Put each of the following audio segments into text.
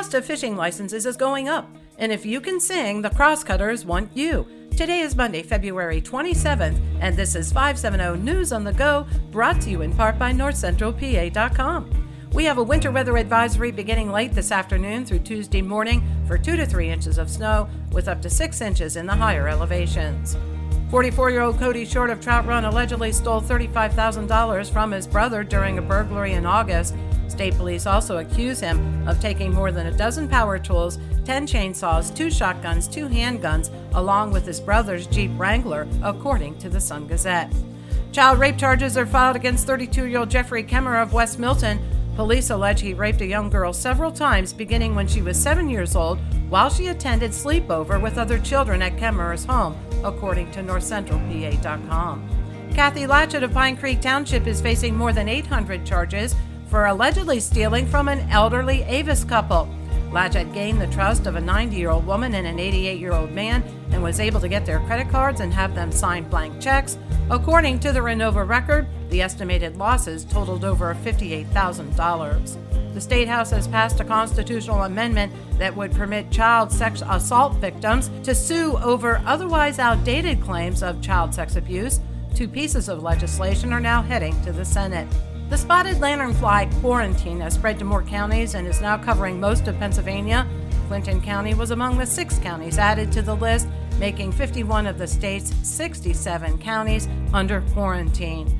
cost of fishing licenses is going up, and if you can sing, the Crosscutters want you. Today is Monday, February 27th, and this is 570 News on the Go, brought to you in part by NorthCentralPA.com. We have a winter weather advisory beginning late this afternoon through Tuesday morning for 2 to 3 inches of snow, with up to 6 inches in the higher elevations. 44 year old Cody Short of Trout Run allegedly stole $35,000 from his brother during a burglary in August. State police also accuse him of taking more than a dozen power tools, 10 chainsaws, two shotguns, two handguns, along with his brother's Jeep Wrangler, according to the Sun Gazette. Child rape charges are filed against 32 year old Jeffrey Kemmer of West Milton. Police allege he raped a young girl several times beginning when she was seven years old while she attended sleepover with other children at Kemmer's home, according to NorthCentralPA.com. Kathy Latchett of Pine Creek Township is facing more than 800 charges for allegedly stealing from an elderly Avis couple. Latchett gained the trust of a 90 year old woman and an 88 year old man and was able to get their credit cards and have them sign blank checks. According to the Renovo record, the estimated losses totaled over $58,000. The State House has passed a constitutional amendment that would permit child sex assault victims to sue over otherwise outdated claims of child sex abuse. Two pieces of legislation are now heading to the Senate. The spotted lanternfly quarantine has spread to more counties and is now covering most of Pennsylvania. Clinton County was among the six counties added to the list, making 51 of the state's 67 counties under quarantine.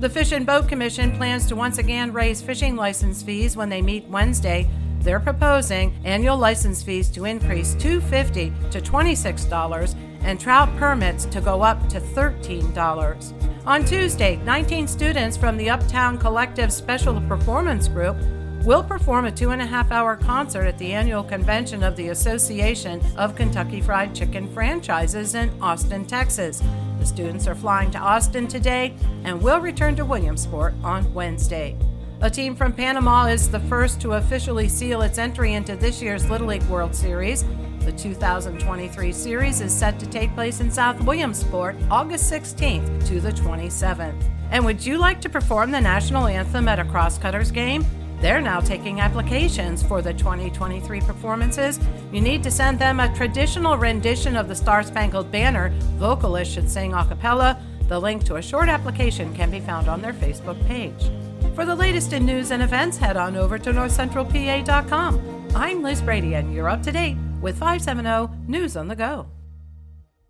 The Fish and Boat Commission plans to once again raise fishing license fees when they meet Wednesday. They're proposing annual license fees to increase 250 to $26 and trout permits to go up to $13. On Tuesday, 19 students from the Uptown Collective Special Performance Group will perform a two and a half hour concert at the annual convention of the Association of Kentucky Fried Chicken Franchises in Austin, Texas. The students are flying to Austin today and will return to Williamsport on Wednesday. A team from Panama is the first to officially seal its entry into this year's Little League World Series. The 2023 series is set to take place in South Williamsport August 16th to the 27th. And would you like to perform the national anthem at a Crosscutters game? They're now taking applications for the 2023 performances. You need to send them a traditional rendition of the Star Spangled Banner. Vocalists should sing a cappella. The link to a short application can be found on their Facebook page. For the latest in news and events, head on over to northcentralpa.com. I'm Liz Brady, and you're up to date with 570 News on the Go.